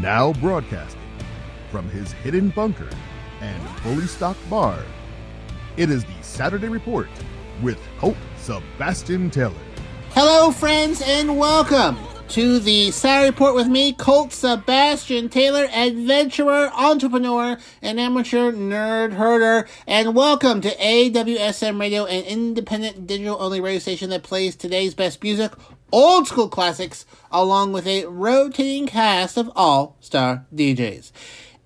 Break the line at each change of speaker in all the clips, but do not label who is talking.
Now broadcasting from his hidden bunker and fully stocked bar, it is the Saturday Report with Colt Sebastian Taylor.
Hello, friends, and welcome to the Saturday Report with me, Colt Sebastian Taylor, adventurer, entrepreneur, and amateur nerd herder. And welcome to AWSM Radio, an independent digital only radio station that plays today's best music, old school classics, along with a rotating cast of all star DJs.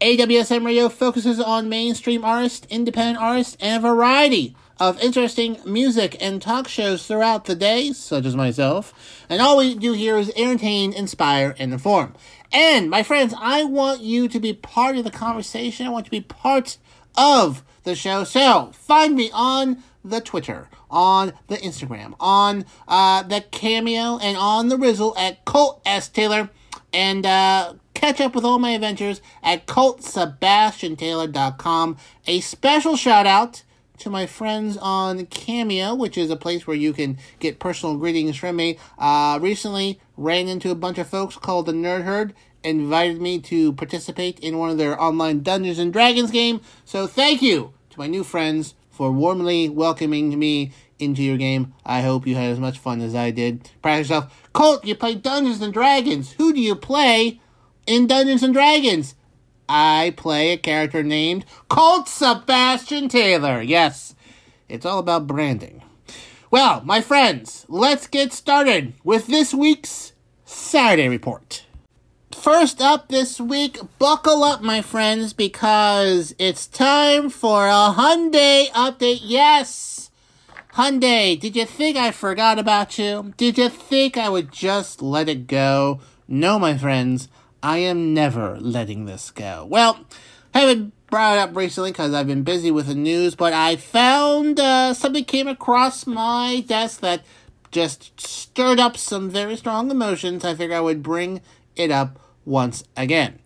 AWSM Radio focuses on mainstream artists, independent artists, and a variety of interesting music and talk shows throughout the day, such as myself. And all we do here is entertain, inspire, and inform. And my friends, I want you to be part of the conversation. I want you to be part of the show. So find me on the Twitter, on the Instagram, on uh, the Cameo, and on the Rizzle at Colt S. Taylor. And uh, catch up with all my adventures at ColtSebastianTaylor.com. A special shout out to my friends on Cameo, which is a place where you can get personal greetings from me. Uh, recently ran into a bunch of folks called the Nerd Herd, invited me to participate in one of their online Dungeons and Dragons game. So thank you to my new friends for warmly welcoming me into your game. I hope you had as much fun as I did. Practice yourself. Colt, you play Dungeons and Dragons. Who do you play in Dungeons and Dragons? I play a character named Colt Sebastian Taylor. Yes, it's all about branding. Well, my friends, let's get started with this week's Saturday Report. First up this week, buckle up, my friends, because it's time for a Hyundai update. Yes! Hyundai, did you think I forgot about you? Did you think I would just let it go? No, my friends, I am never letting this go. Well, haven't brought it up recently because I've been busy with the news, but I found uh, something came across my desk that just stirred up some very strong emotions. I figured I would bring it up once again.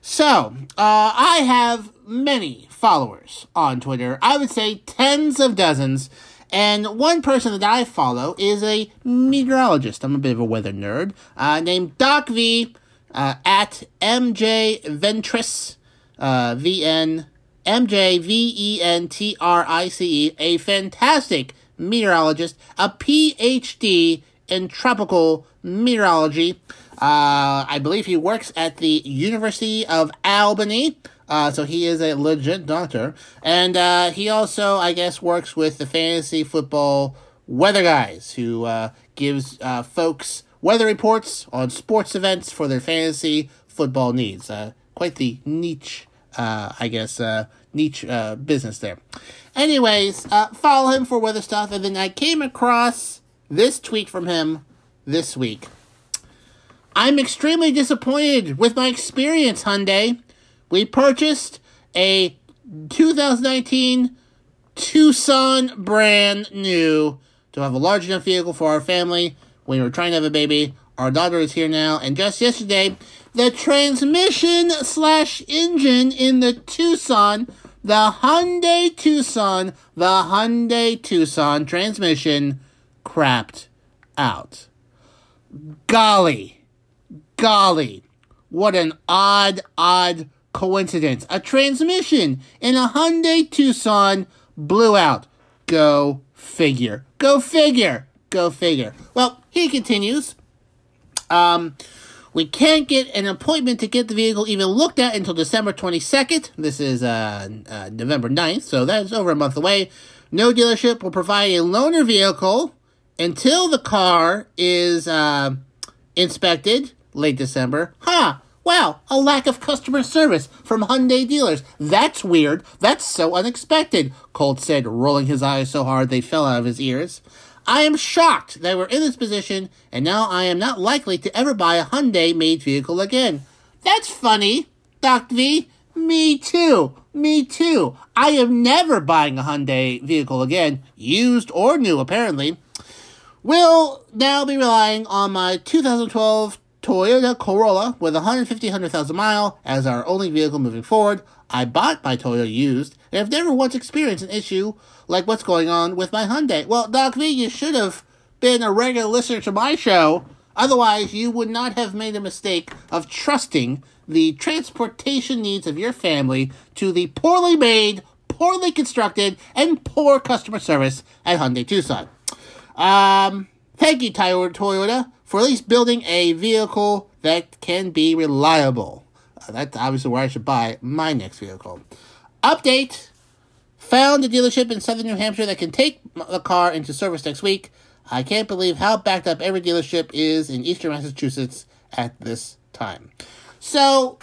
So, uh, I have many followers on Twitter. I would say tens of dozens. And one person that I follow is a meteorologist. I'm a bit of a weather nerd, uh, named Doc V uh, at MJ Ventrice, uh, V N M J V E N T R I C E, a fantastic meteorologist, a PhD in tropical meteorology. Uh, I believe he works at the University of Albany. Uh, so he is a legit doctor. And uh, he also, I guess, works with the fantasy football weather guys who uh, gives uh, folks weather reports on sports events for their fantasy football needs. Uh, quite the niche, uh, I guess, niche uh, business there. Anyways, follow him for weather stuff, and then I came across this tweet from him this week. I'm extremely disappointed with my experience, Hyundai. We purchased a 2019 Tucson brand new to have a large enough vehicle for our family when we were trying to have a baby. Our daughter is here now, and just yesterday, the transmission slash engine in the Tucson, the Hyundai Tucson, the Hyundai Tucson transmission crapped out. Golly, golly, what an odd, odd coincidence. A transmission in a Hyundai Tucson blew out. Go figure. Go figure. Go figure. Well, he continues. Um, we can't get an appointment to get the vehicle even looked at until December 22nd. This is uh, uh, November 9th, so that's over a month away. No dealership will provide a loaner vehicle until the car is uh, inspected late December. Huh. Wow, a lack of customer service from Hyundai dealers. That's weird. That's so unexpected, Colt said, rolling his eyes so hard they fell out of his ears. I am shocked that we're in this position, and now I am not likely to ever buy a Hyundai made vehicle again. That's funny, Doc V. Me too. Me too. I am never buying a Hyundai vehicle again, used or new, apparently. Will now be relying on my 2012 Toyota Corolla with 150 100,000 mile as our only vehicle moving forward. I bought my Toyota used and have never once experienced an issue like what's going on with my Hyundai. Well, Doc V, you should have been a regular listener to my show Otherwise, you would not have made a mistake of trusting the transportation needs of your family to the poorly made, poorly constructed, and poor customer service at Hyundai Tucson. Um, thank you, Toyota, for at least building a vehicle that can be reliable. Uh, that's obviously where I should buy my next vehicle. Update found a dealership in southern New Hampshire that can take the car into service next week. I can't believe how backed up every dealership is in eastern Massachusetts at this time. So,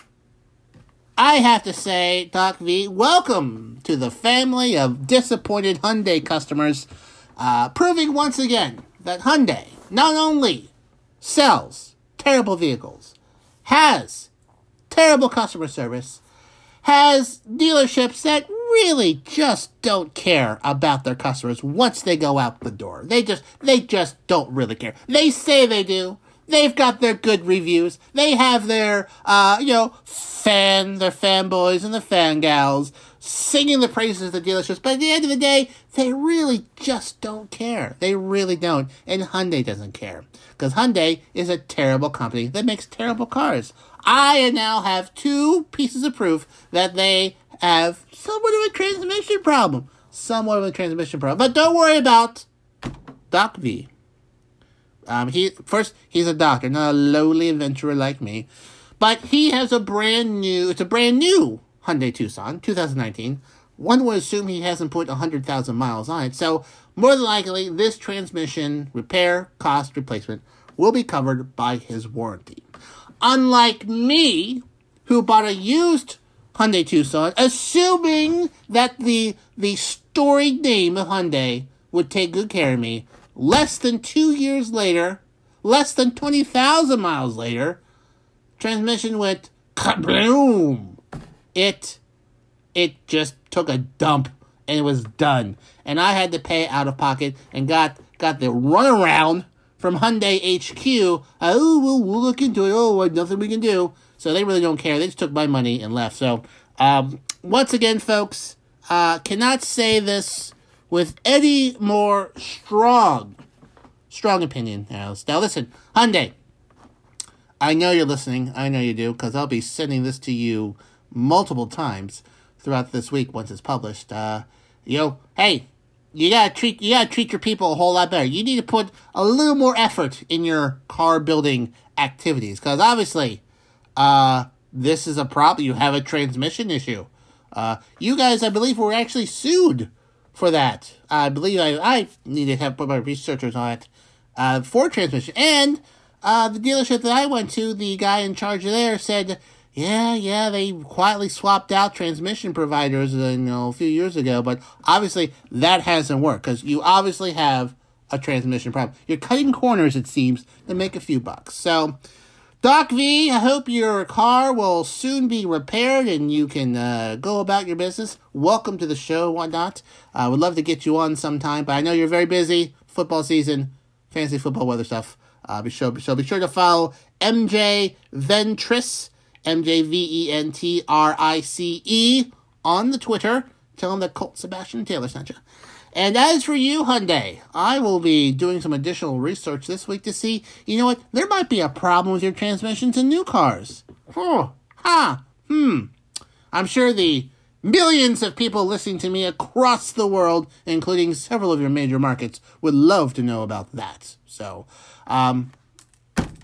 I have to say, Doc V, welcome to the family of disappointed Hyundai customers, uh, proving once again that Hyundai not only sells terrible vehicles, has terrible customer service, has dealerships that really just don't care about their customers once they go out the door. They just they just don't really care. They say they do. They've got their good reviews. They have their uh, you know, fan their fanboys and the fangals singing the praises of the dealerships, but at the end of the day, they really just don't care. They really don't. And Hyundai doesn't care. Because Hyundai is a terrible company that makes terrible cars. I now have two pieces of proof that they have somewhat of a transmission problem. Somewhat of a transmission problem. But don't worry about Doc V. Um, he first he's a doctor, not a lowly adventurer like me. But he has a brand new it's a brand new Hyundai Tucson, 2019. One would assume he hasn't put 100,000 miles on it, so more than likely this transmission repair cost replacement will be covered by his warranty. Unlike me, who bought a used Hyundai Tucson, assuming that the the storied name of Hyundai would take good care of me. Less than two years later, less than twenty thousand miles later, transmission went kabloom. It it just took a dump and it was done. And I had to pay out of pocket and got got the runaround from Hyundai HQ. Oh, well, we'll look into it. Oh, nothing we can do. So they really don't care. They just took my money and left. So, um, once again, folks, uh, cannot say this with any more strong, strong opinion. Now, now listen, Hyundai. I know you're listening. I know you do, because I'll be sending this to you multiple times throughout this week once it's published. Uh, you know, hey, you gotta treat you gotta treat your people a whole lot better. You need to put a little more effort in your car building activities because obviously, uh, this is a problem. You have a transmission issue. Uh, you guys, I believe, were actually sued for that. I believe I I need to have put my researchers on it uh, for transmission and uh, the dealership that I went to. The guy in charge there said yeah, yeah, they quietly swapped out transmission providers, uh, you know, a few years ago, but obviously that hasn't worked because you obviously have a transmission problem. You're cutting corners, it seems, to make a few bucks. So, Doc V, I hope your car will soon be repaired and you can uh, go about your business. Welcome to the show, whatnot. I uh, would love to get you on sometime, but I know you're very busy. Football season, fantasy football weather stuff. Uh, be sure, so be sure to follow MJ Ventrice M J V E N T R I C E on the Twitter. Tell him that Colt Sebastian Taylor sent you. And as for you, Hyundai, I will be doing some additional research this week to see, you know what, there might be a problem with your transmissions in new cars. Oh, ha, hmm. I'm sure the millions of people listening to me across the world, including several of your major markets, would love to know about that. So, um,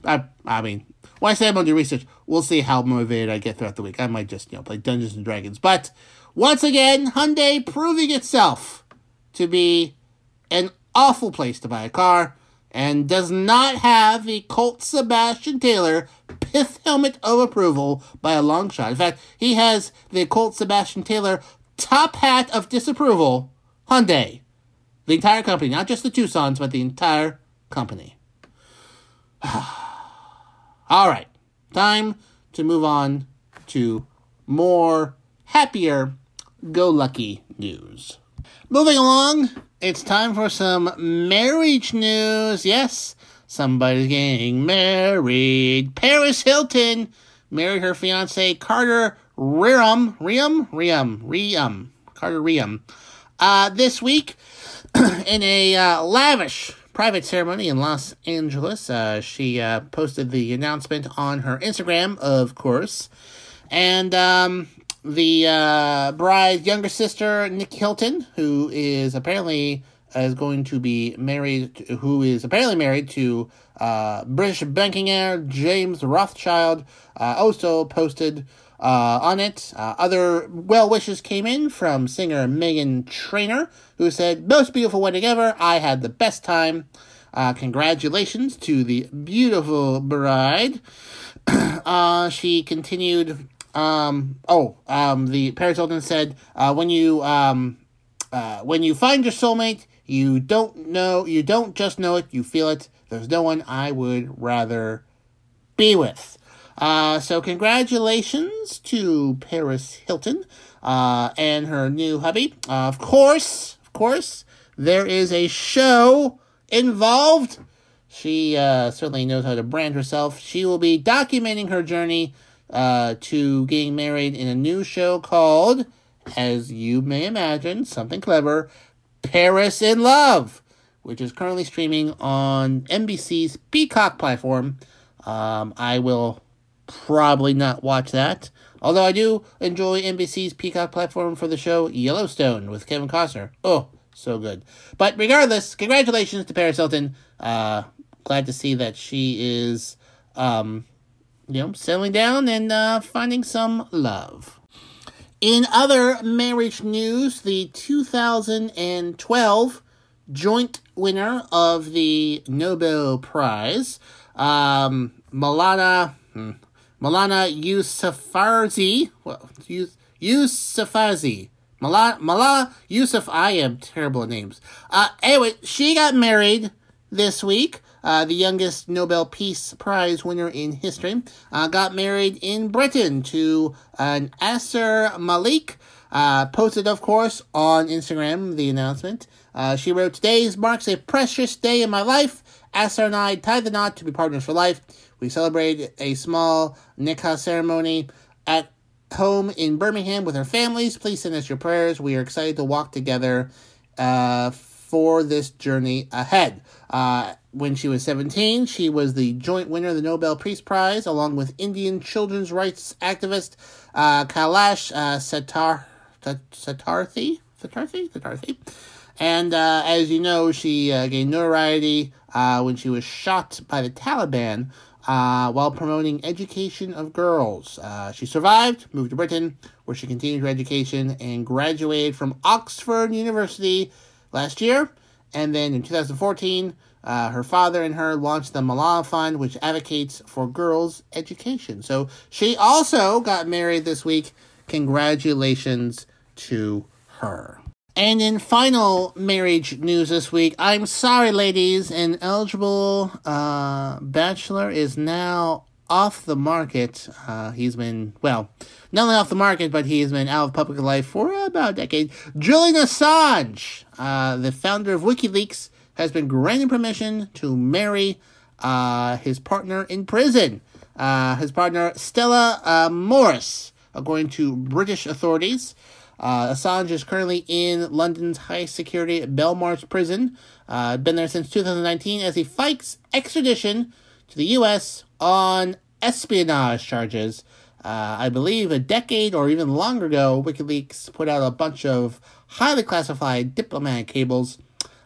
I, I mean, why say I'm going to do research? We'll see how motivated I get throughout the week. I might just, you know, play Dungeons and Dragons. But once again, Hyundai proving itself to be an awful place to buy a car and does not have the Colt Sebastian Taylor pith helmet of approval by a long shot. In fact, he has the Colt Sebastian Taylor top hat of disapproval. Hyundai. The entire company, not just the Tucsons, but the entire company. All right, time to move on to more happier go lucky news. Moving along, it's time for some marriage news. Yes, somebody's getting married. Paris Hilton married her fiance Carter Reum. Reum? Reum. Reum. Carter Reum. Uh, this week in a uh, lavish private ceremony in Los Angeles. Uh, she uh, posted the announcement on her Instagram, of course. And um, the uh, bride's younger sister, Nick Hilton, who is apparently is going to be married, who is apparently married to uh, British banking heir James Rothschild, uh, also posted uh, on it. Uh, other well wishes came in from singer Meghan Trainor, who said, Most beautiful wedding ever. I had the best time. Uh, congratulations to the beautiful bride. uh, she continued, um, oh, um, the Paris Hilton said, uh, when you, um, uh, when you find your soulmate, you don't know, you don't just know it, you feel it. There's no one I would rather be with. Uh, so congratulations to Paris Hilton uh, and her new hubby. Uh, of course, of course, there is a show involved. She uh, certainly knows how to brand herself. She will be documenting her journey uh, to getting married in a new show called, as you may imagine, something clever, Paris in Love, which is currently streaming on NBC's Peacock platform. Um, I will probably not watch that. Although I do enjoy NBC's Peacock platform for the show Yellowstone with Kevin Costner. Oh, so good. But regardless, congratulations to Paris Hilton. Uh, glad to see that she is, um, you know, settling down and uh, finding some love. In other marriage news, the 2012 joint winner of the Nobel Prize, um, Malala, hmm, Malana Yousafzai, well, Yousafzai, Malala, Malala Yusuf, I am terrible at names. Uh, anyway, she got married this week. Uh, the youngest Nobel Peace Prize winner in history, uh, got married in Britain to an Asser Malik. Uh, posted, of course, on Instagram the announcement. Uh, she wrote, Today marks a precious day in my life. Asser and I tied the knot to be partners for life. We celebrated a small nikah ceremony at home in Birmingham with our families. Please send us your prayers. We are excited to walk together uh, for this journey ahead. Uh, when she was 17, she was the joint winner of the Nobel Peace Prize, along with Indian children's rights activist uh, Kailash uh, Satar, Satarthi? Satarthi? Satarthi? And uh, as you know, she uh, gained notoriety uh, when she was shot by the Taliban uh, while promoting education of girls. Uh, she survived, moved to Britain, where she continued her education and graduated from Oxford University last year. And then in 2014, uh, her father and her launched the Malala Fund, which advocates for girls' education. So she also got married this week. Congratulations to her. And in final marriage news this week, I'm sorry, ladies, an eligible uh, bachelor is now off the market. Uh, he's been, well, not only off the market, but he's been out of public life for about a decade. Julian Assange, uh, the founder of WikiLeaks, has been granted permission to marry uh, his partner in prison. Uh, his partner, Stella uh, Moris, according to British authorities. Uh, Assange is currently in London's high security Belmarsh prison. Uh, been there since 2019 as he fights extradition to the U.S. on espionage charges. Uh, I believe a decade or even longer ago, WikiLeaks put out a bunch of highly classified diplomatic cables.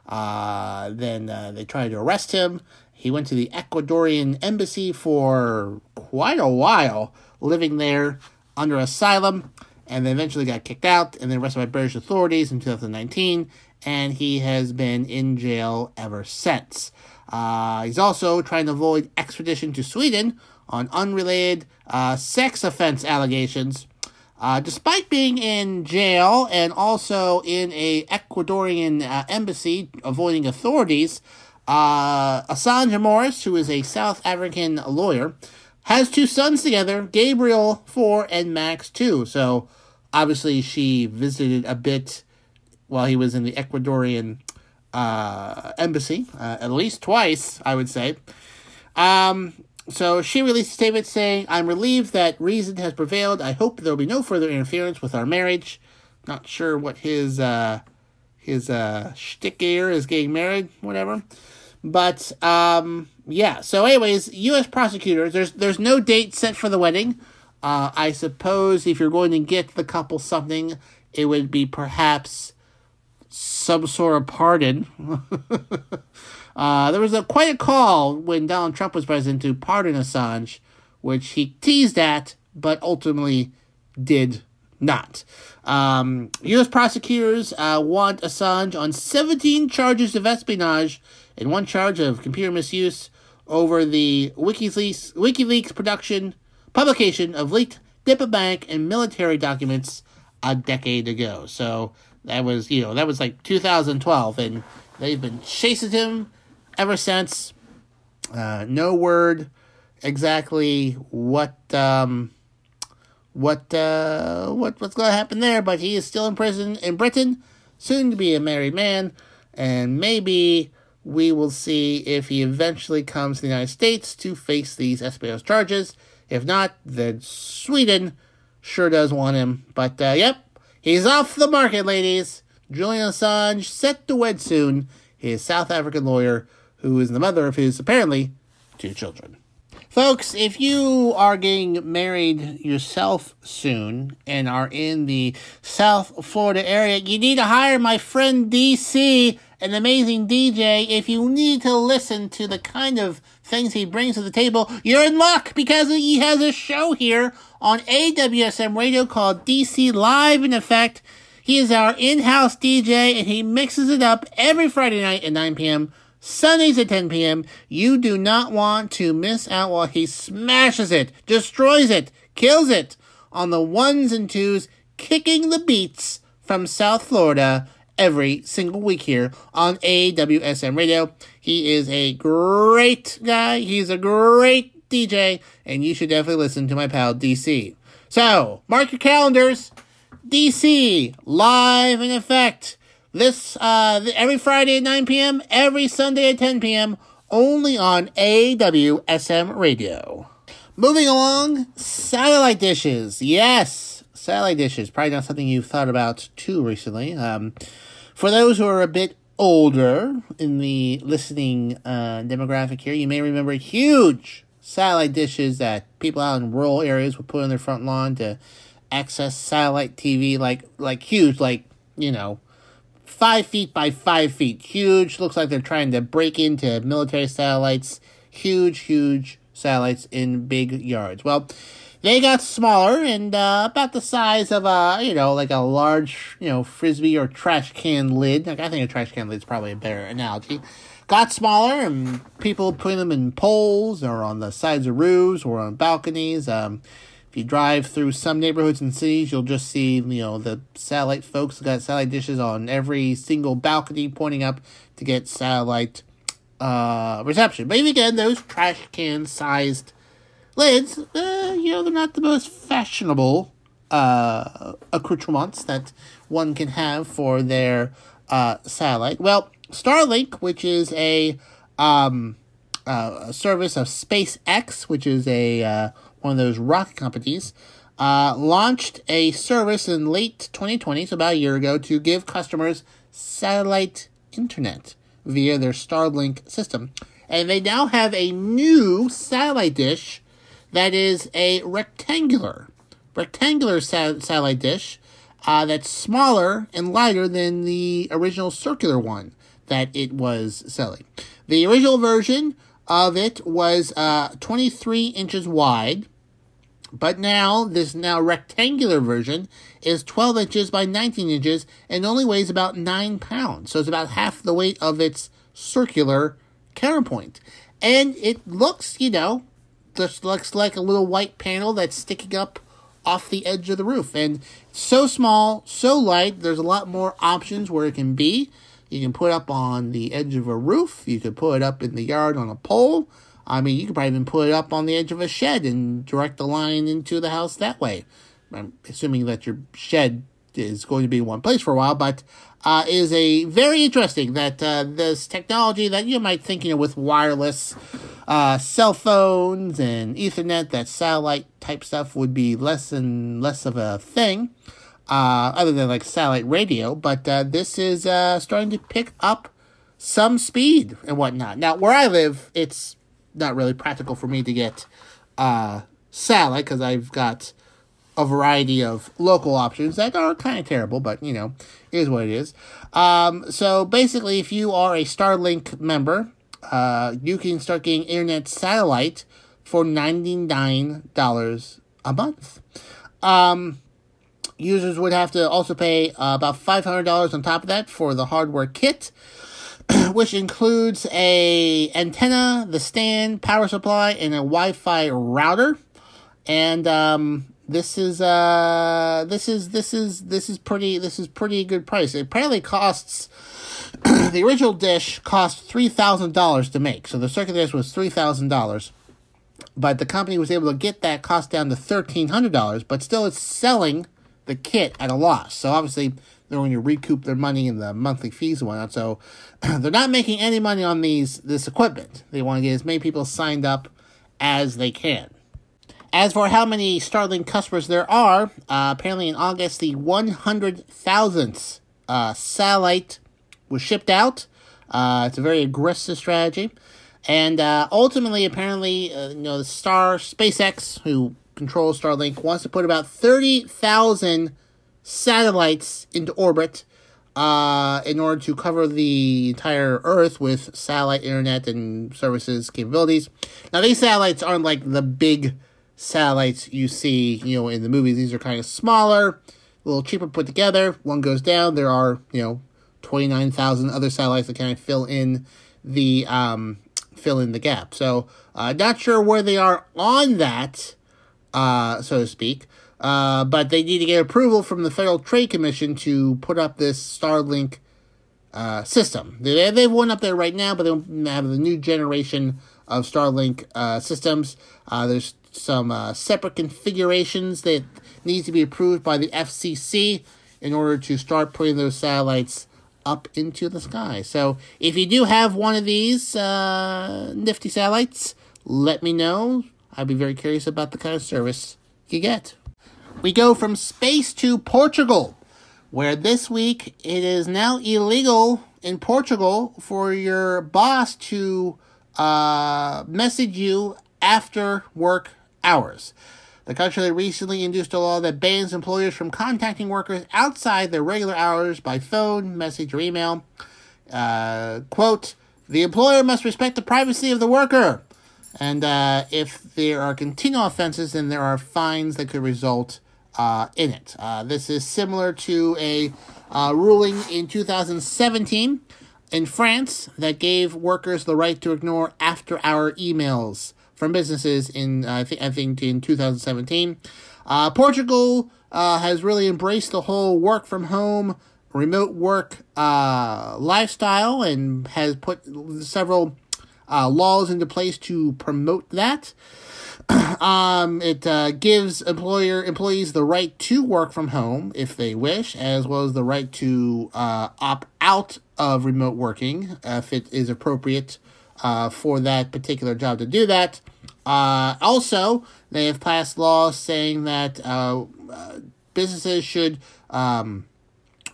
Uh, then uh, they tried to arrest him. He went to the Ecuadorian embassy for quite a while, living there under asylum and then eventually got kicked out and then arrested by British authorities in 2019, and he has been in jail ever since. Uh, he's also trying to avoid extradition to Sweden on unrelated uh, sex offense allegations. Uh, despite being in jail and also in a Ecuadorian uh, embassy avoiding authorities, uh, Assange Moris, who is a South African lawyer, has two sons together, Gabriel 4 and Max 2. So obviously she visited a bit while he was in the Ecuadorian uh, embassy, uh, at least twice, I would say. Um, so she released a statement saying, I'm relieved that reason has prevailed. I hope there will be no further interference with our marriage. Not sure what his uh, his uh, shtick getting married, whatever. But um, yeah. So, anyways, U.S. prosecutors. There's there's no date set for the wedding. Uh, I suppose if you're going to get the couple something, it would be perhaps some sort of pardon. uh, there was a quite a call when Donald Trump was president to pardon Assange, which he teased at, but ultimately did not. Um, U.S. prosecutors uh, want Assange on 17 charges of espionage and one charge of computer misuse over the WikiLeaks, WikiLeaks production publication of leaked diplomatic and military documents a decade ago. So that was, you know, that was like 2012, and they've been chasing him ever since. Uh, no word exactly what um, what uh, what what's going to happen there, but he is still in prison in Britain, soon to be a married man, and maybe we will see if he eventually comes to the United States to face these espionage charges. If not, then Sweden sure does want him. But uh, yep, he's off the market, ladies. Julian Assange set to wed soon. His South African lawyer, who is the mother of his apparently two children. Folks, if you are getting married yourself soon and are in the South Florida area, you need to hire my friend DC, an amazing DJ. If you need to listen to the kind of things he brings to the table, you're in luck because he has a show here on AWSM radio called DC Live in Effect. He is our in-house DJ and he mixes it up every Friday night at 9 p.m. Sundays at 10 p.m. You do not want to miss out while he smashes it, destroys it, kills it on the ones and twos, kicking the beats from South Florida every single week here on AWSM Radio. He is a great guy. He's a great DJ, and you should definitely listen to my pal DC. So, mark your calendars. DC, live in effect this uh, every Friday at 9 p.m., every Sunday at 10 p.m., only on AWSM Radio. Moving along, satellite dishes. Yes, satellite dishes. Probably not something you've thought about too recently. Um, for those who are a bit older in the listening uh, demographic here, you may remember huge satellite dishes that people out in rural areas would put on their front lawn to access satellite TV, like like huge, like you know five feet by five feet. Huge. Looks like they're trying to break into military satellites. Huge, huge satellites in big yards. Well, they got smaller and uh, about the size of a, you know, like a large, you know, frisbee or trash can lid. Like I think a trash can lid is probably a better analogy. Got smaller and people putting them in poles or on the sides of roofs or on balconies. Um, if you drive through some neighborhoods and cities, you'll just see, you know, the satellite folks got satellite dishes on every single balcony pointing up to get satellite uh, reception. But again, those trash can sized lids, uh, you know, they're not the most fashionable uh, accoutrements that one can have for their uh, satellite. Well, Starlink, which is a um, uh, service of SpaceX, which is a uh, one of those rocket companies, uh, launched a service in late 2020, so about a year ago, to give customers satellite internet via their Starlink system. And they now have a new satellite dish that is a rectangular, rectangular satellite dish uh, that's smaller and lighter than the original circular one that it was selling. The original version of it was uh, 23 inches wide but now, this now rectangular version is 12 inches by 19 inches and only weighs about 9 pounds. So it's about half the weight of its circular counterpoint. And it looks, you know, just looks like a little white panel that's sticking up off the edge of the roof. And so small, so light, there's a lot more options where it can be. You can put up on the edge of a roof, you could put it up in the yard on a pole. I mean, you could probably even put it up on the edge of a shed and direct the line into the house that way. I'm assuming that your shed is going to be one place for a while, but uh, is a very interesting that uh, this technology that you might think, you know, with wireless uh, cell phones and Ethernet, that satellite type stuff would be less and less of a thing, uh, other than like satellite radio. But uh, this is uh, starting to pick up some speed and whatnot. Now, where I live, it's not really practical for me to get uh, satellite because I've got a variety of local options that are kind of terrible, but you know, it is what it is. Um, so basically, if you are a Starlink member, uh, you can start getting internet satellite for $99 a month. Um, users would have to also pay uh, about $500 on top of that for the hardware kit. which includes a antenna, the stand, power supply, and a Wi-Fi router. And um, this is uh, this is this is this is pretty this is pretty good price. It apparently costs the original dish cost three thousand dollars to make, so the circuit dish was three thousand dollars. But the company was able to get that cost down to thirteen hundred dollars, but still it's selling the kit at a loss. So obviously they're going to recoup their money in the monthly fees and whatnot. So they're not making any money on these this equipment. They want to get as many people signed up as they can. As for how many Starlink customers there are, uh, apparently in August the 100,000th uh, satellite was shipped out. Uh, it's a very aggressive strategy. And uh, ultimately, apparently, uh, you know, the Star SpaceX, who controls Starlink, wants to put about 30,000 satellites into orbit uh, in order to cover the entire Earth with satellite internet and services capabilities. Now, these satellites aren't like the big satellites you see, you know, in the movies. These are kind of smaller, a little cheaper put together. One goes down. There are, you know, 29,000 other satellites that kind of fill in the um, fill in the gap. So, uh, not sure where they are on that, uh, so to speak. Uh, but they need to get approval from the Federal Trade Commission to put up this Starlink uh, system. They, they have one up there right now, but they don't have the new generation of Starlink uh, systems. Uh, there's some uh, separate configurations that need to be approved by the FCC in order to start putting those satellites up into the sky. So if you do have one of these nifty satellites, let me know. I'd be very curious about the kind of service you get. We go from space to Portugal, where this week it is now illegal in Portugal for your boss to uh, message you after work hours. The country recently introduced a law that bans employers from contacting workers outside their regular hours by phone, message, or email. Uh, quote, the employer must respect the privacy of the worker. And uh, if there are continual offenses, then there are fines that could result uh, in it. Uh, this is similar to a uh, ruling in 2017 in France that gave workers the right to ignore after-hour emails from businesses in uh, I think I think in 2017. Uh, Portugal uh, has really embraced the whole work from home, remote work lifestyle, and has put several laws into place to promote that. um, it uh, gives employer employees the right to work from home if they wish, as well as the right to uh, opt out of remote working if it is appropriate uh, for that particular job to do that. Uh, also, they have passed laws saying that uh, uh, businesses should um,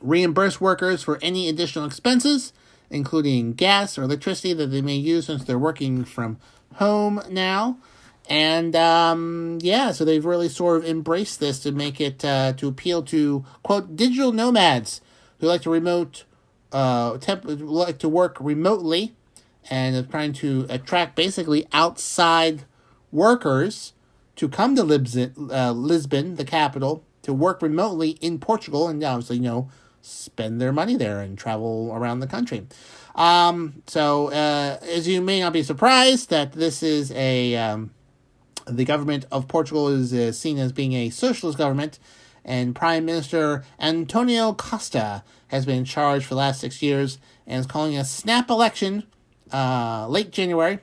reimburse workers for any additional expenses, including gas or electricity that they may use since they're working from home now. And um, yeah, so they've really sort of embraced this to make it uh, to appeal to quote digital nomads who like to remote uh temp- like to work remotely and are trying to attract basically outside workers to come to Lisbon, uh, Lisbon, the capital, to work remotely in Portugal and obviously you know spend their money there and travel around the country. Um, so uh, as you may not be surprised that this is a um, the government of Portugal is uh, seen as being a socialist government, and Prime Minister Antonio Costa has been in charge for the last six years and is calling a snap election uh, late January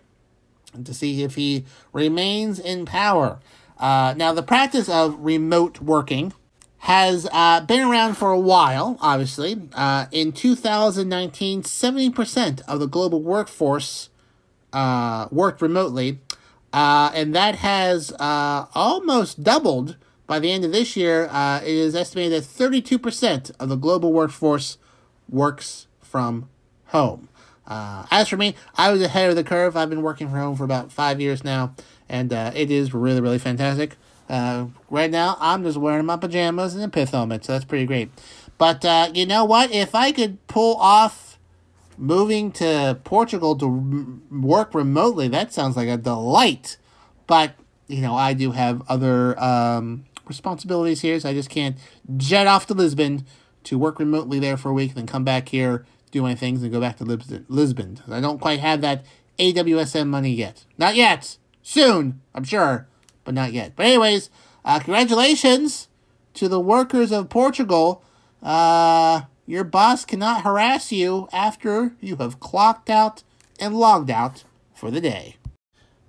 to see if he remains in power. Uh, now, the practice of remote working has uh, been around for a while, obviously. Uh, in 2019, 70% of the global workforce uh, worked remotely. Uh, and that has uh, almost doubled by the end of this year. Uh, it is estimated that 32% of the global workforce works from home. Uh, as for me, I was ahead of the curve. I've been working from home for about five years now, and uh, it is really, really fantastic. Uh, right now, I'm just wearing my pajamas and a pith helmet, so that's pretty great. But you know what? If I could pull off moving to Portugal to work remotely, that sounds like a delight. But you know, I do have other um, responsibilities here, so I just can't jet off to Lisbon to work remotely there for a week, then come back here, do my things, and go back to Lisbon. Lisbon. I don't quite have that AWSM money yet. Not yet. Soon, I'm sure, but not yet. But anyways, uh, congratulations to the workers of Portugal. Uh, your boss cannot harass you after you have clocked out and logged out for the day.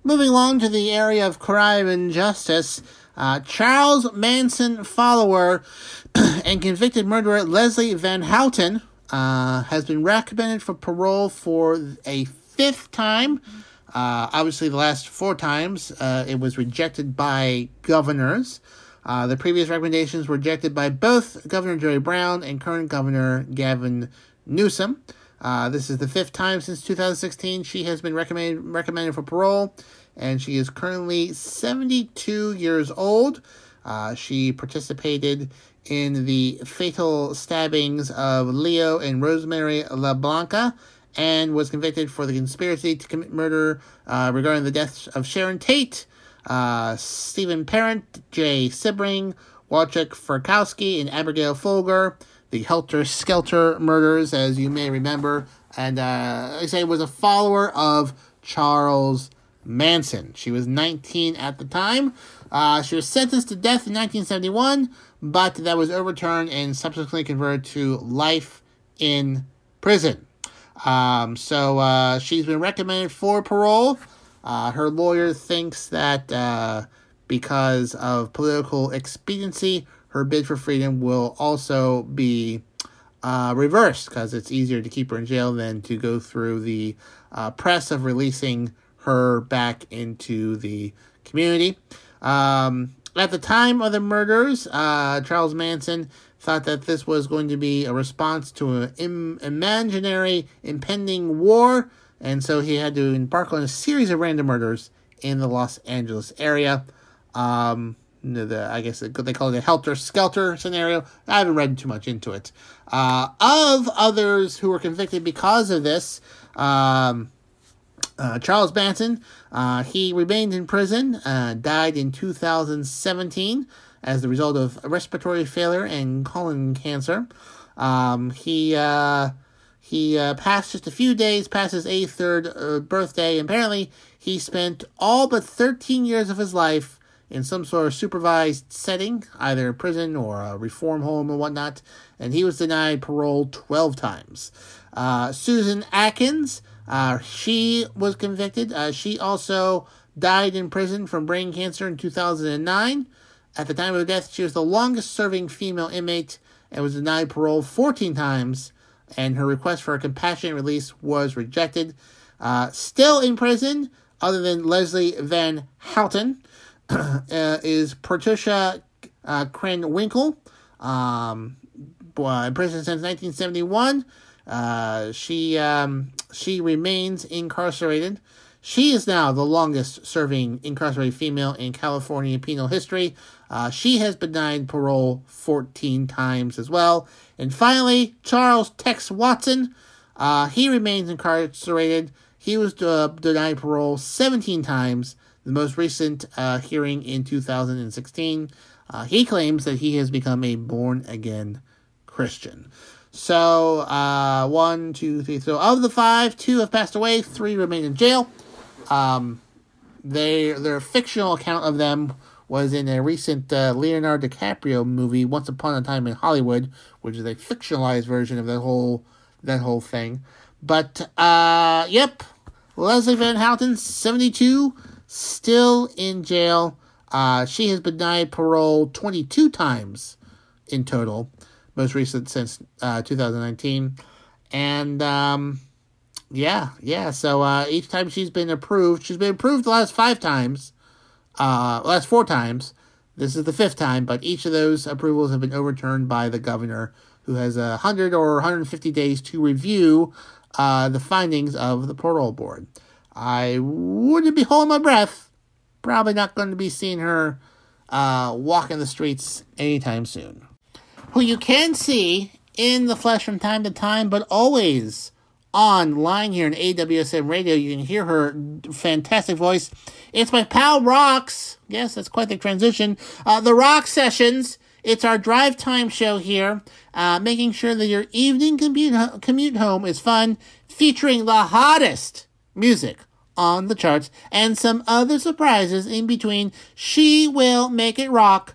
Moving along to the area of crime and justice, uh, Charles Manson follower and convicted murderer Leslie Van Houten uh, has been recommended for parole for a fifth time. Uh, obviously, the last four times uh, it was rejected by governors. Uh, the previous recommendations were rejected by both Governor Jerry Brown and current Governor Gavin Newsom. Uh, this is the fifth time since 2016 she has been recommended recommended for parole, and she is currently 72 years old. Uh, she participated in the fatal stabbings of Leo and Rosemary LaBianca and was convicted for the conspiracy to commit murder uh, regarding the deaths of Sharon Tate, uh, Steven Parent, Jay Sebring, Wojciech Frykowski, and Abigail Folger. The Helter Skelter murders, as you may remember, and uh, I say was a follower of Charles Manson. She was 19 at the time. Uh, she was sentenced to death in 1971, but that was overturned and subsequently converted to life in prison. Um, so uh, she's been recommended for parole. Uh, her lawyer thinks that uh, because of political expediency, her bid for freedom will also be uh, reversed because it's easier to keep her in jail than to go through the uh, press of releasing her back into the community. Um, at the time of the murders, uh, Charles Manson thought that this was going to be a response to an Im- imaginary impending war, and so he had to embark on a series of random murders in the Los Angeles area. Um, the, I guess they call it a helter skelter scenario. I haven't read too much into it. Uh, of others who were convicted because of this, um, uh, Charles Manson, uh, he remained in prison, uh, died in 2017 as the result of respiratory failure and colon cancer. Um, he uh, he uh, passed just a few days past his 83rd uh, birthday. Apparently, he spent all but 13 years of his life in some sort of supervised setting, either prison or a reform home or whatnot, and he was denied parole 12 times. Uh, Susan Atkins, uh, she was convicted. Uh, she also died in prison from brain cancer in 2009. At the time of her death, she was the longest serving female inmate and was denied parole 14 times, and her request for a compassionate release was rejected. Uh, still in prison, other than Leslie Van Houten, uh, is Patricia uh, Krenwinkel. Um, in prison since 1971. Uh, she um, she remains incarcerated. She is now the longest serving incarcerated female in California penal history. Uh, she has been denied parole 14 times as well. And finally, Charles Tex Watson. Uh, he remains incarcerated. He was uh, denied parole 17 times, the most recent uh, hearing in 2016. Uh, he claims that he has become a born again Christian. So, uh, one, two, three. So, of the five, two have passed away, three remain in jail. Um, they, their fictional account of them was in a recent uh, Leonardo DiCaprio movie, Once Upon a Time in Hollywood, which is a fictionalized version of that whole that whole thing. But uh, yep, Leslie Van Houten, seventy two, still in jail. Uh, she has been denied parole twenty two times in total, most recent since uh, two thousand nineteen, and um, yeah, yeah. So uh, each time she's been approved, she's been approved the last five times uh, last four times. This is the fifth time, but each of those approvals have been overturned by the governor, who has a hundred or 150 days to review uh, the findings of the parole board. I wouldn't be holding my breath. Probably not going to be seeing her uh, walking the streets anytime soon. Who you can see in the flesh from time to time, but always online here in AWSM radio. You can hear her fantastic voice. It's my pal Rocks. Yes, that's quite the transition. Uh, the Rock Sessions. It's our drive time show here, uh, making sure that your evening commute, commute home is fun, featuring the hottest music on the charts and some other surprises in between. She will make it rock,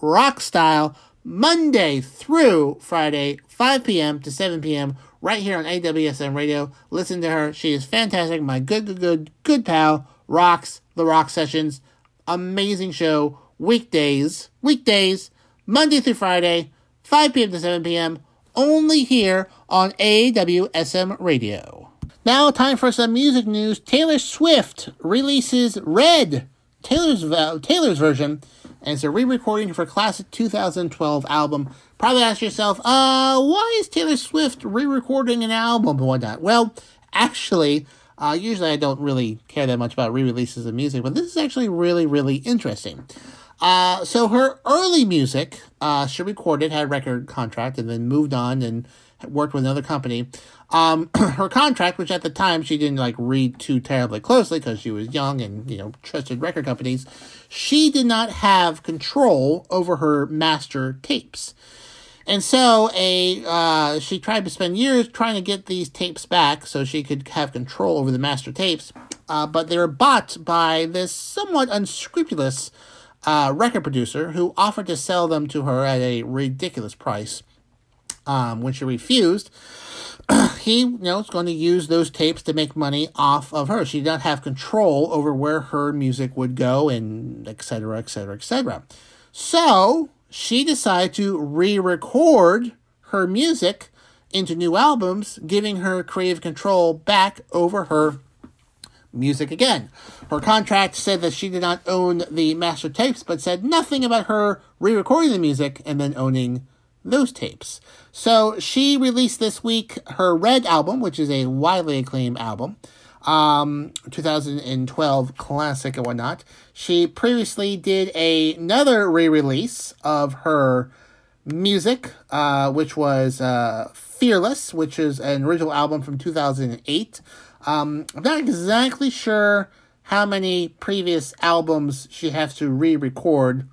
rock style, Monday through Friday, 5 p.m. to 7 p.m. right here on AWSM Radio. Listen to her. She is fantastic. My good, good, good, good pal, rocks the rock sessions. Amazing show. Weekdays, weekdays, Monday through Friday, 5 p.m. to 7 p.m. Only here on AWSM Radio. Now, time for some music news. Taylor Swift releases Red, Taylor's Taylor's version, and it's a re-recording for classic 2012 album. Probably ask yourself, uh, why is Taylor Swift re-recording an album and whatnot? Well, actually, uh, usually I don't really care that much about re-releases of music, but this is actually really, really interesting. Uh, so her early music, uh, she recorded, had a record contract, and then moved on and worked with another company. Um, her contract, which at the time she didn't like read too terribly closely because she was young and you know trusted record companies, she did not have control over her master tapes. And so a uh, she tried to spend years trying to get these tapes back so she could have control over the master tapes, uh, but they were bought by this somewhat unscrupulous uh, record producer who offered to sell them to her at a ridiculous price. Um, when she refused, he you know going to use those tapes to make money off of her. She did not have control over where her music would go, and etc. etc. etc. So she decided to re-record her music into new albums, giving her creative control back over her music again. Her contract said that she did not own the master tapes, but said nothing about her re recording the music and then owning those tapes. So she released this week her Red album, which is a widely acclaimed album, um, 2012 classic and whatnot. She previously did a, another re-release of her music, uh, which was uh, Fearless, which is an original album from 2008. Um, I'm not exactly sure how many previous albums she has to re-record,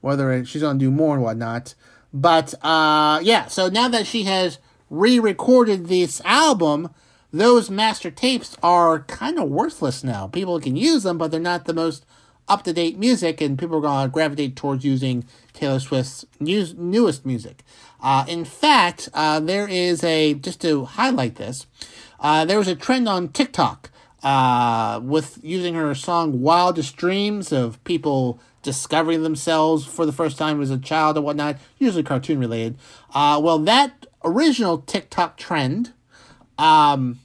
whether she's to do more and whatnot. But uh, yeah, so now that she has re-recorded this album, those master tapes are kind of worthless now. People can use them, but they're not the most up-to-date music, and people are to gravitate towards using Taylor Swift's new, newest music. Uh, in fact, uh, there is a just to highlight this. Uh, there was a trend on TikTok uh, with using her song "Wildest Dreams" of people discovering themselves for the first time as a child or whatnot, usually cartoon related. Uh, well, that original TikTok trend um,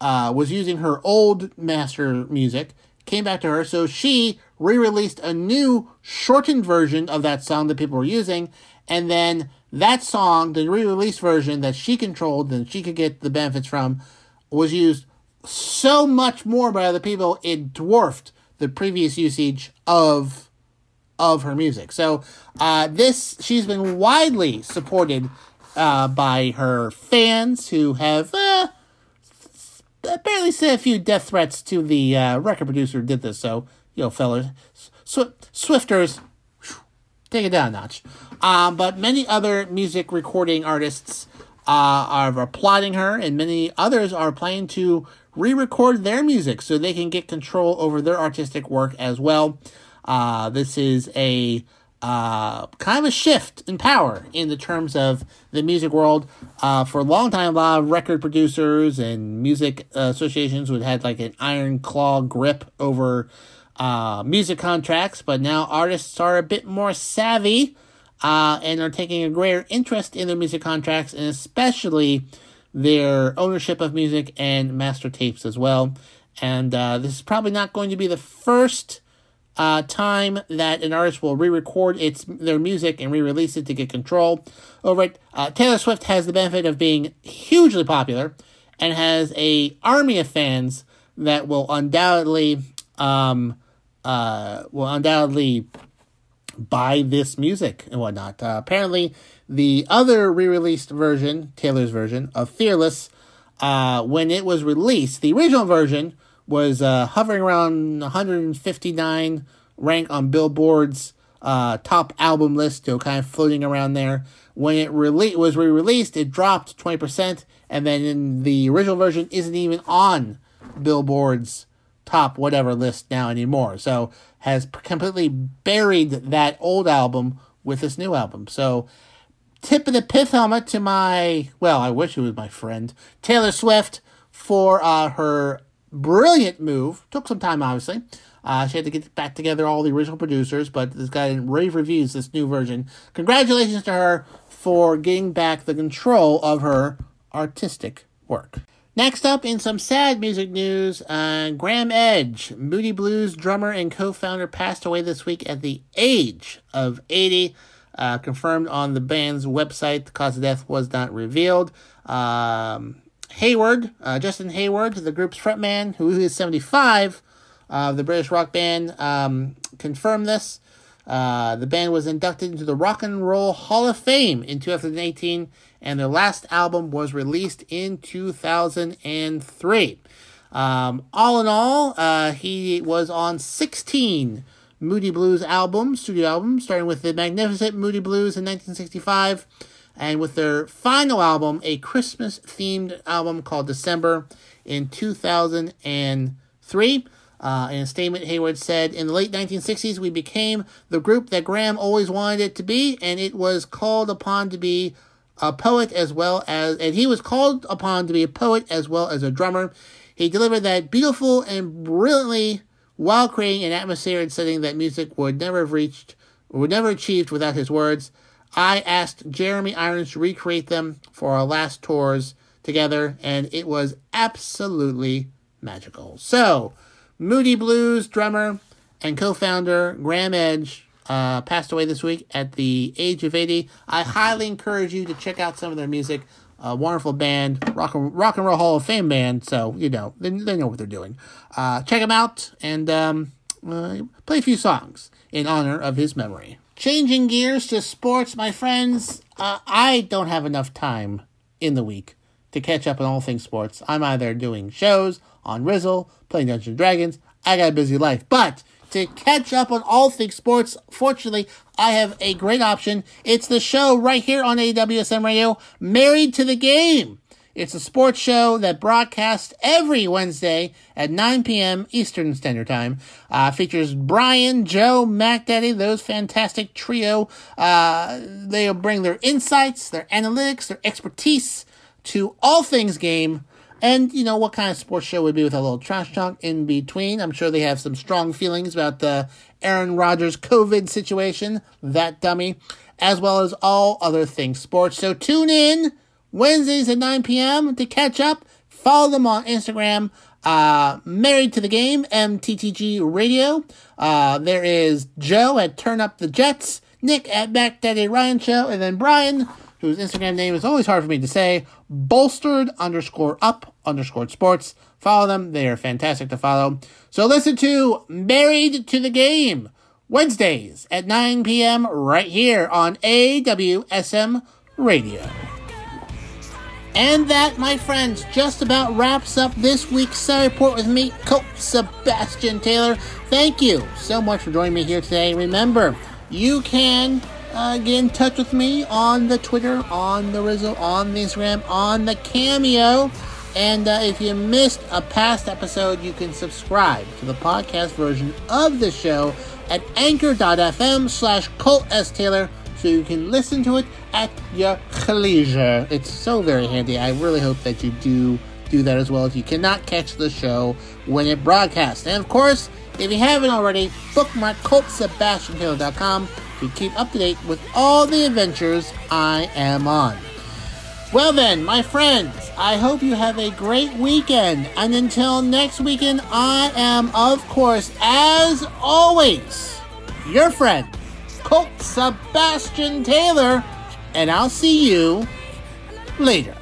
uh, was using her old master music, came back to her, so she re released a new shortened version of that song that people were using, and then that song, the re released version that she controlled and she could get the benefits from, was used so much more by other people, it dwarfed the previous usage of of her music. So uh, this she's been widely supported uh, by her fans who have uh, apparently said a few death threats to the uh, record producer who did this. So you know, fellas, Sw- Swifters, take it down a notch. Um, but many other music recording artists uh, are applauding her, and many others are planning to re-record their music so they can get control over their artistic work as well. Uh, this is a uh, kind of a shift in power in the terms of the music world. Uh, for a long time, a lot of record producers and music associations would have like an iron claw grip over uh, music contracts, but now artists are a bit more savvy uh, and are taking a greater interest in their music contracts and especially their ownership of music and master tapes as well. And uh, this is probably not going to be the first uh, time that an artist will re-record its their music and re-release it to get control over it. Uh, Taylor Swift has the benefit of being hugely popular, and has a army of fans that will undoubtedly um, uh, will undoubtedly buy this music and whatnot. Uh, apparently, the other re-released version, Taylor's version of Fearless, uh, when it was released, the original version was uh, hovering around 159 rank on Billboard's uh, top album list, still kind of floating around there. When it rele- was re-released, it dropped 20%, and then the original version isn't even on Billboard's top whatever list now anymore. So has completely buried that old album with this new album. So tip of the pith helmet to my well, I wish it was my friend Taylor Swift for uh, her brilliant move. Took some time, obviously. Uh, she had to get back together all the original producers, but this guy rave reviews this new version. Congratulations to her for getting back the control of her artistic work. Next up, in some sad music news, uh, Graeme Edge, Moody Blues drummer and co founder, passed away this week at the age of 80. Uh, confirmed on the band's website, the cause of death was not revealed. Um, Hayward, uh, Justin Hayward, the group's frontman, who is 75, uh, the British rock band, um, confirmed this. Uh, the band was inducted into the Rock and Roll Hall of Fame in 2018, and their last album was released in 2003. Um, all in all, uh, he was on 16 Moody Blues albums, studio albums, starting with the magnificent Moody Blues in 1965, and with their final album, a Christmas themed album called December in 2003. Uh, in a statement, Hayward said, In the late 1960s, we became the group that Graeme always wanted it to be, and it was called upon to be a poet as well as, and he was called upon to be a poet as well as a drummer. He delivered that beautiful and brilliantly while creating an atmosphere and setting that music would never have reached, would never achieved without his words. I asked Jeremy Irons to recreate them for our last tours together, and it was absolutely magical. So, Moody Blues drummer and co-founder Graeme Edge uh, passed away this week at the age of 80. I highly encourage you to check out some of their music. A wonderful band, rock and, rock and roll Hall of Fame band. So you know they, they know what they're doing. Uh, check them out and um, uh, play a few songs in honor of his memory. Changing gears to sports, my friends. Uh, I don't have enough time in the week to catch up on all things sports. I'm either doing shows on Rizzle, playing Dungeons and Dragons. I got a busy life. But to catch up on all things sports, fortunately, I have a great option. It's the show right here on AWSM Radio, Married to the Game. It's a sports show that broadcasts every Wednesday at 9 p.m. Eastern Standard Time. Uh, features Brian, Joe, Mac Daddy, those fantastic trio. Uh, they'll bring their insights, their analytics, their expertise to all things game and you know what kind of sports show would be with a little trash talk in between. I'm sure they have some strong feelings about the Aaron Rodgers COVID situation, that dummy, as well as all other things sports. So tune in Wednesdays at 9 p.m. to catch up. Follow them on Instagram. Uh, married to the game, MTTG Radio. Uh, there is Joe at Turn Up the Jets, Nick at Mac Daddy Ryan Show, and then Brian whose Instagram name is always hard for me to say, bolstered underscore up underscore sports. Follow them. They are fantastic to follow. So listen to Married to the Game Wednesdays at 9 p.m. right here on AWSM Radio. And that, my friends, just about wraps up this week's Saturday Report with me, Colt Sebastian Taylor. Thank you so much for joining me here today. Remember, you can uh, get in touch with me on the Twitter, on the Rizzle, on the Instagram, on the Cameo. And uh, if you missed a past episode, you can subscribe to the podcast version of the show at anchor.fm slash Colt S. Taylor so you can listen to it at your leisure. It's so very handy. I really hope that you do do that as well if you cannot catch the show when it broadcasts. And of course, if you haven't already, bookmark ColtSebastianTaylor.com to keep up to date with all the adventures I am on. Well, then, my friends, I hope you have a great weekend. And until next weekend, I am, of course, as always, your friend, Colt Sebastian Taylor. And I'll see you later.